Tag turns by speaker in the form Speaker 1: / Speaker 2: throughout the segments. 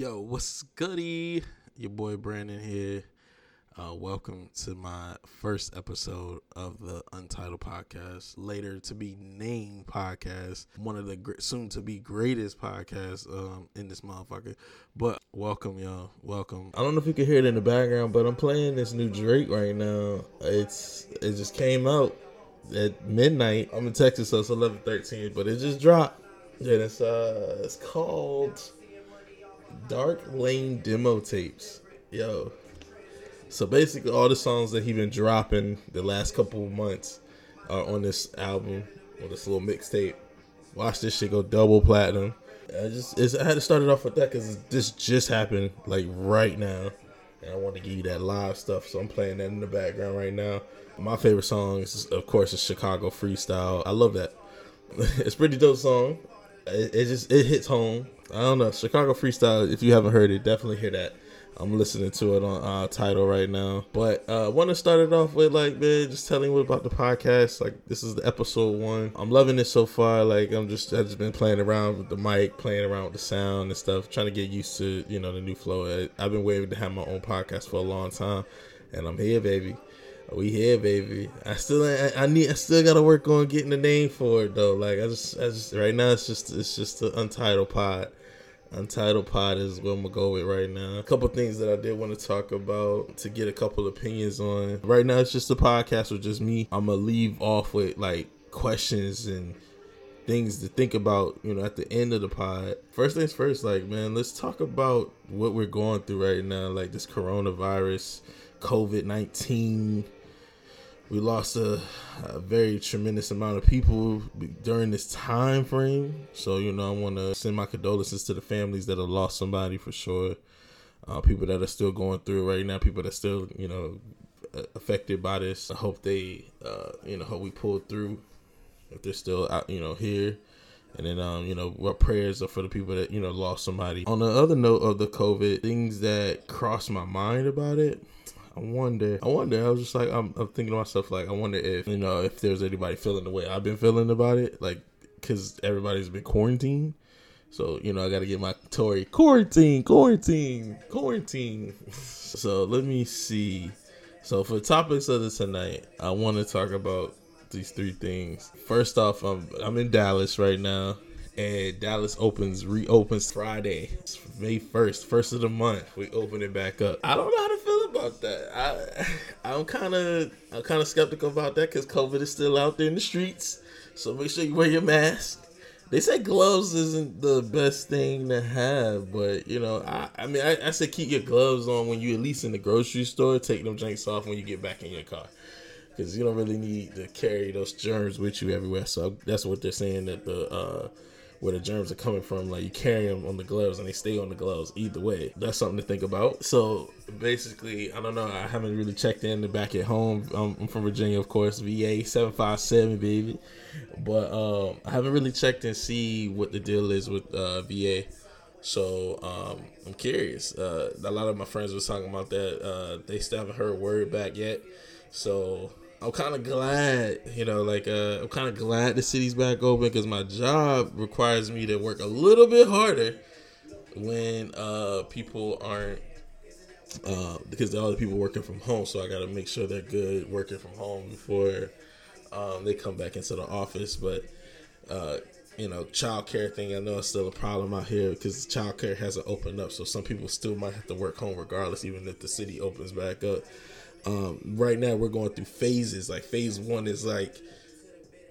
Speaker 1: Yo, what's goody? Your boy Brandon here. Uh, welcome to my first episode of the Untitled Podcast, later to be named podcast, one of the gr- soon to be greatest podcasts um, in this motherfucker. But welcome, y'all. Welcome.
Speaker 2: I don't know if you can hear it in the background, but I'm playing this new Drake right now. It's it just came out at midnight. I'm in Texas, so it's 11:13, but it just dropped. And it's uh, it's called Dark Lane Demo Tapes. Yo, so basically, all the songs that he been dropping the last couple of months are on this album, on this little mixtape. Watch this shit go double platinum. I just I had to start it off with that because this just happened like right now, and I want to give you that live stuff. So I'm playing that in the background right now. My favorite song is, of course, is Chicago Freestyle. I love that. it's pretty dope song. It, it just it hits home. I don't know Chicago Freestyle. If you haven't heard it, definitely hear that. I'm listening to it on uh, Tidal right now. But uh, want to start it off with like, man, just telling you about the podcast. Like, this is the episode one. I'm loving it so far. Like, I'm just I've just been playing around with the mic, playing around with the sound and stuff, trying to get used to you know the new flow. I, I've been waiting to have my own podcast for a long time, and I'm here, baby. We here, baby. I still I, I need I still gotta work on getting the name for it though. Like I just I just right now it's just it's just the untitled pod. Untitled Pod is what I'm gonna go with right now. A couple things that I did want to talk about to get a couple opinions on. Right now, it's just a podcast with just me. I'm gonna leave off with like questions and things to think about, you know, at the end of the pod. First things first, like, man, let's talk about what we're going through right now, like this coronavirus, COVID 19 we lost a, a, very tremendous amount of people during this time frame. So you know, I want to send my condolences to the families that have lost somebody for sure. Uh, people that are still going through right now, people that still you know affected by this. I hope they uh, you know hope we pull through if they're still out you know here. And then, um, you know, what prayers are for the people that you know lost somebody. On the other note of the COVID, things that crossed my mind about it I wonder. I wonder. I was just like, I'm, I'm thinking to myself, like, I wonder if you know if there's anybody feeling the way I've been feeling about it, like, because everybody's been quarantined. So you know, I got to get my Tory quarantine, quarantine, quarantine. so let me see. So for topics of the tonight, I want to talk about these three things. First off, I'm I'm in Dallas right now and Dallas opens reopens Friday, May first, first of the month. We open it back up. I don't know how about that. I I'm kind of I'm kind of skeptical about that because COVID is still out there in the streets. So make sure you wear your mask. They say gloves isn't the best thing to have, but you know, I, I mean, I, I say keep your gloves on when you at least in the grocery store. Take them drinks off when you get back in your car, because you don't really need to carry those germs with you everywhere. So that's what they're saying that the uh, where the germs are coming from. Like you carry them on the gloves and they stay on the gloves. Either way, that's something to think about. So basically, I don't know. I haven't really checked in back at home. I'm from Virginia, of course. VA seven five seven, baby. But um, I haven't really checked and see what the deal is with uh, VA. So um, I'm curious. Uh, a lot of my friends were talking about that. Uh, they still haven't heard word back yet. So I'm kind of glad, you know, like uh, I'm kind of glad the city's back open because my job requires me to work a little bit harder when uh, people aren't uh, because all the people working from home. So I got to make sure they're good working from home before um, they come back into the office. But uh, you know, childcare thing, I know it's still a problem out here because childcare hasn't opened up. So some people still might have to work home regardless, even if the city opens back up um, right now we're going through phases. Like phase one is like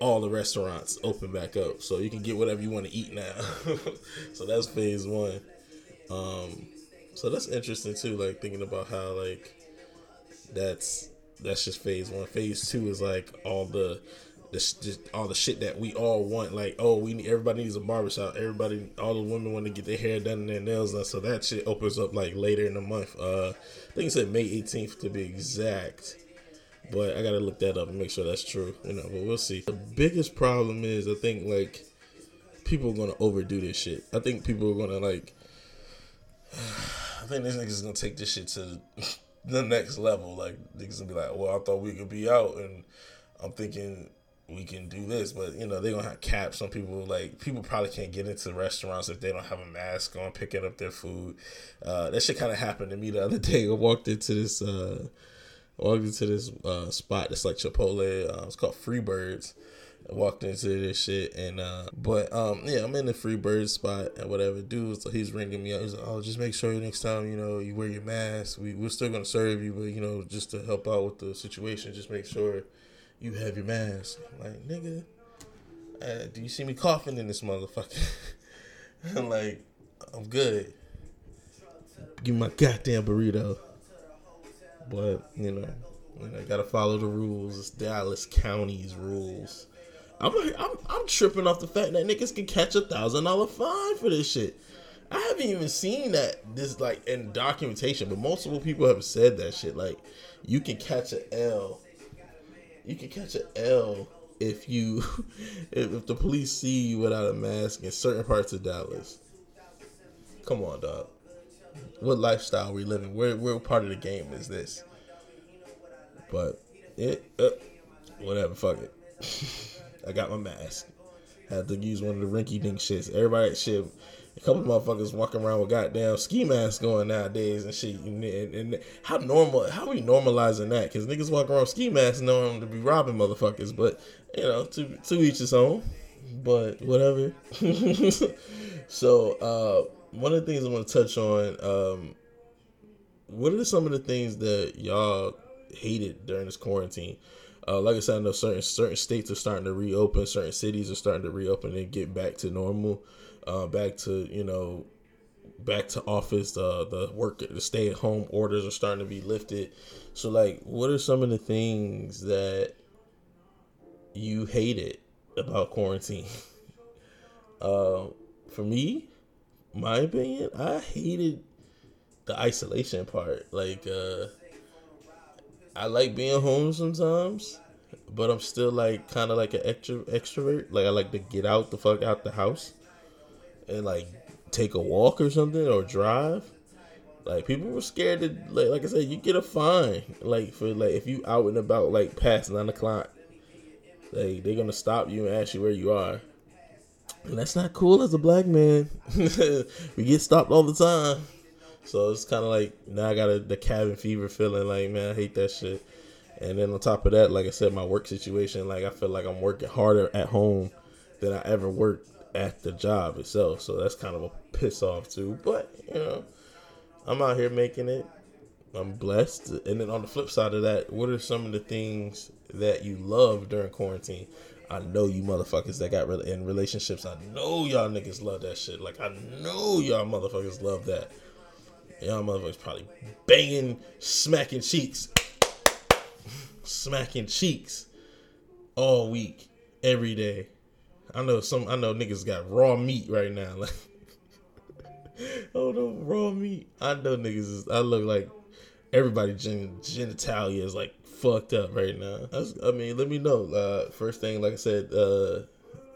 Speaker 2: all the restaurants open back up, so you can get whatever you want to eat now. so that's phase one. Um, so that's interesting too. Like thinking about how like that's that's just phase one. Phase two is like all the the just all the shit that we all want. Like, oh, we need, everybody needs a barbershop. Everybody, all the women want to get their hair done and their nails done. So that shit opens up like later in the month. Uh, I think it said May 18th to be exact. But I gotta look that up and make sure that's true. You know, but we'll see. The biggest problem is I think like people are gonna overdo this shit. I think people are gonna like. I think this niggas gonna take this shit to the next level. Like niggas gonna be like, well, I thought we could be out, and I'm thinking we can do this, but you know they're gonna have caps. Some people like people probably can't get into restaurants if they don't have a mask on picking up their food. Uh, that shit kind of happened to me the other day. I walked into this, uh, walked into this uh, spot that's like Chipotle. Uh, it's called Freebirds. I walked into this shit and uh, but um, yeah, I'm in the Freebird spot and whatever. Dude, so he's ringing me up. He's like, oh, just make sure next time you know you wear your mask. We we're still gonna serve you, but you know just to help out with the situation, just make sure you have your mask. Like, nigga, uh, do you see me coughing in this motherfucker? I'm like, I'm good. Give me my goddamn burrito. But, you know, know, gotta follow the rules. It's Dallas County's rules. I'm, I'm I'm tripping off the fact that niggas can catch a thousand dollar fine for this shit. I haven't even seen that this like in documentation, but multiple people have said that shit. Like, you can catch an L you can catch an L if you if, the police see you without a mask in certain parts of Dallas. Come on, dog. What lifestyle we living? Where where part of the game is this? But it uh, whatever, fuck it. I got my mask. Had to use one of the rinky dink shits. Everybody shit a couple motherfuckers walking around with goddamn ski masks going nowadays and shit. And, and, and how normal? How we normalizing that? Because niggas walk around ski masks knowing to be robbing motherfuckers. But you know, to to each his own. But whatever. so uh, one of the things I want to touch on. Um, what are some of the things that y'all hated during this quarantine? Uh, like I said, I know certain certain states are starting to reopen, certain cities are starting to reopen and get back to normal uh, back to you know back to office. Uh, the work, the stay at home orders are starting to be lifted. So, like, what are some of the things that you hated about quarantine? uh, for me, my opinion, I hated the isolation part. Like, uh, I like being home sometimes, but I'm still like kind of like an extra extrovert. Like, I like to get out the fuck out the house and like take a walk or something or drive. Like people were scared to like like I said, you get a fine. Like for like if you out and about like past nine o'clock. Like they're gonna stop you and ask you where you are. And that's not cool as a black man. we get stopped all the time. So it's kind of like now I got a, the cabin fever feeling. Like man, I hate that shit. And then on top of that, like I said, my work situation, like I feel like I'm working harder at home than I ever worked at the job itself. So that's kind of a piss off too. But you know, I'm out here making it. I'm blessed. And then on the flip side of that, what are some of the things that you love during quarantine? I know you motherfuckers that got in relationships. I know y'all niggas love that shit. Like I know y'all motherfuckers love that. Y'all motherfuckers probably banging, smacking cheeks, smacking cheeks all week, every day. I know some. I know niggas got raw meat right now. Like, oh no, raw meat. I know niggas is. I look like everybody gen, genitalia is like fucked up right now. I, I mean, let me know. Uh, first thing, like I said, uh,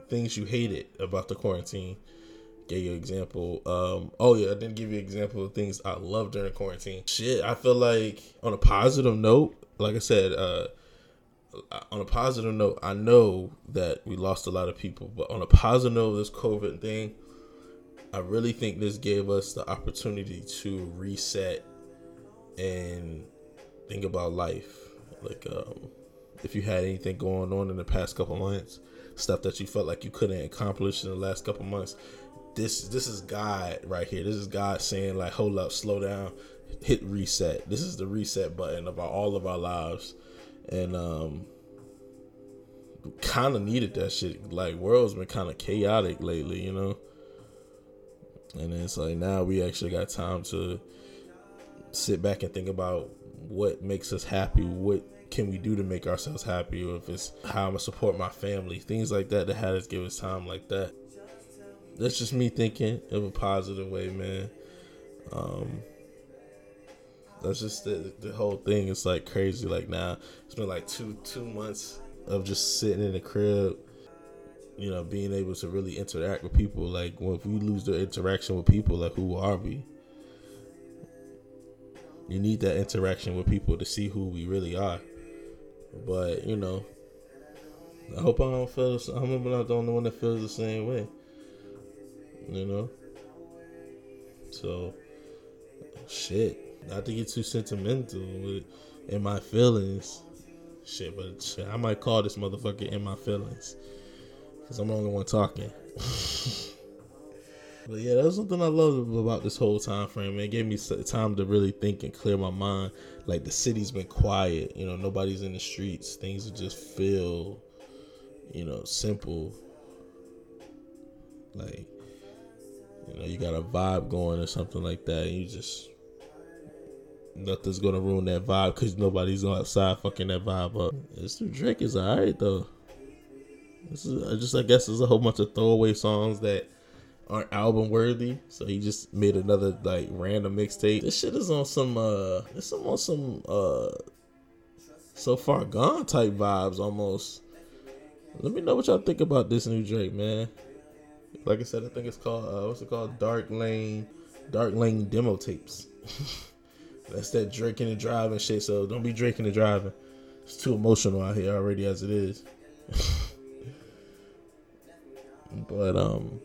Speaker 2: things you hated about the quarantine. Gave you an example. Um, oh yeah, I didn't give you an example of things I love during quarantine. Shit, I feel like on a positive note, like I said, uh, on a positive note, I know that we lost a lot of people, but on a positive note, this COVID thing, I really think this gave us the opportunity to reset and think about life. Like, um, if you had anything going on in the past couple months, stuff that you felt like you couldn't accomplish in the last couple months, this this is God right here. This is God saying like, hold up, slow down, hit reset. This is the reset button about all of our lives and um kind of needed that shit. Like world's been kind of chaotic lately, you know. And it's like now we actually got time to sit back and think about what makes us happy, what can we do to make ourselves happy, if it's how I'm gonna support my family, things like that. That had us give us time like that. That's just me thinking of a positive way, man. Um, that's just the, the whole thing. It's like crazy. Like now, it's been like two two months of just sitting in the crib. You know, being able to really interact with people. Like, well, if we lose the interaction with people, like, who are we? You need that interaction with people to see who we really are. But you know, I hope I don't feel. I hope I'm not the only one that feels the same way. You know. So, shit. Not to get too sentimental with in my feelings. Shit, but shit, I might call this motherfucker in my feelings. Because I'm the only one talking. but yeah, that was something I love about this whole time frame. It gave me time to really think and clear my mind. Like the city's been quiet, you know, nobody's in the streets. Things just feel, you know, simple. Like, you know, you got a vibe going or something like that. You just nothing's gonna ruin that vibe because nobody's going outside fucking that vibe up. This new Drake is alright though. This is I just I guess there's a whole bunch of throwaway songs that aren't album worthy. So he just made another like random mixtape. This shit is on some uh it's on some uh so far gone type vibes almost. Let me know what y'all think about this new Drake, man. Like I said, I think it's called uh, what's it called? Dark Lane, Dark Lane demo tapes. That's that drinking and driving shit. So don't be drinking and driving. It's too emotional out here already as it is. but um,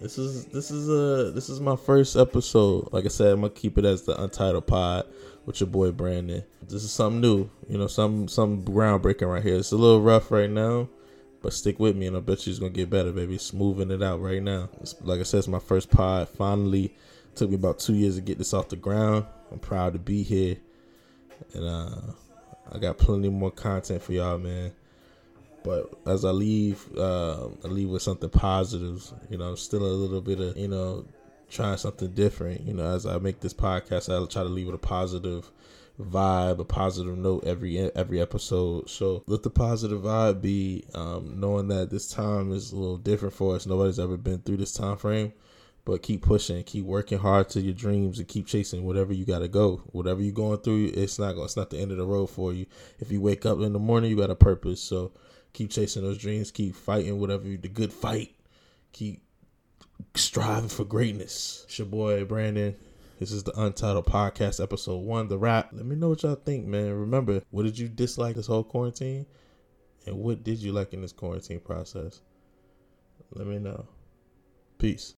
Speaker 2: this is this is a this is my first episode. Like I said, I'm gonna keep it as the Untitled Pod with your boy Brandon. This is something new, you know, some some groundbreaking right here. It's a little rough right now, but stick with me, and I bet you it's gonna get better, baby. Smoothing it out right now. It's, like I said, it's my first pod. Finally Took me about two years to get this off the ground. I'm proud to be here, and uh, I got plenty more content for y'all, man. But as I leave, uh, I leave with something positive. You know, still a little bit of you know trying something different. You know, as I make this podcast, I try to leave with a positive vibe, a positive note every every episode. So let the positive vibe be um, knowing that this time is a little different for us. Nobody's ever been through this time frame. But keep pushing, keep working hard to your dreams, and keep chasing whatever you got to go. Whatever you're going through, it's not it's not the end of the road for you. If you wake up in the morning, you got a purpose. So keep chasing those dreams, keep fighting whatever you, the good fight. Keep striving for greatness. It's your boy Brandon. This is the Untitled Podcast, episode one, the wrap. Let me know what y'all think, man. Remember, what did you dislike this whole quarantine? And what did you like in this quarantine process? Let me know. Peace.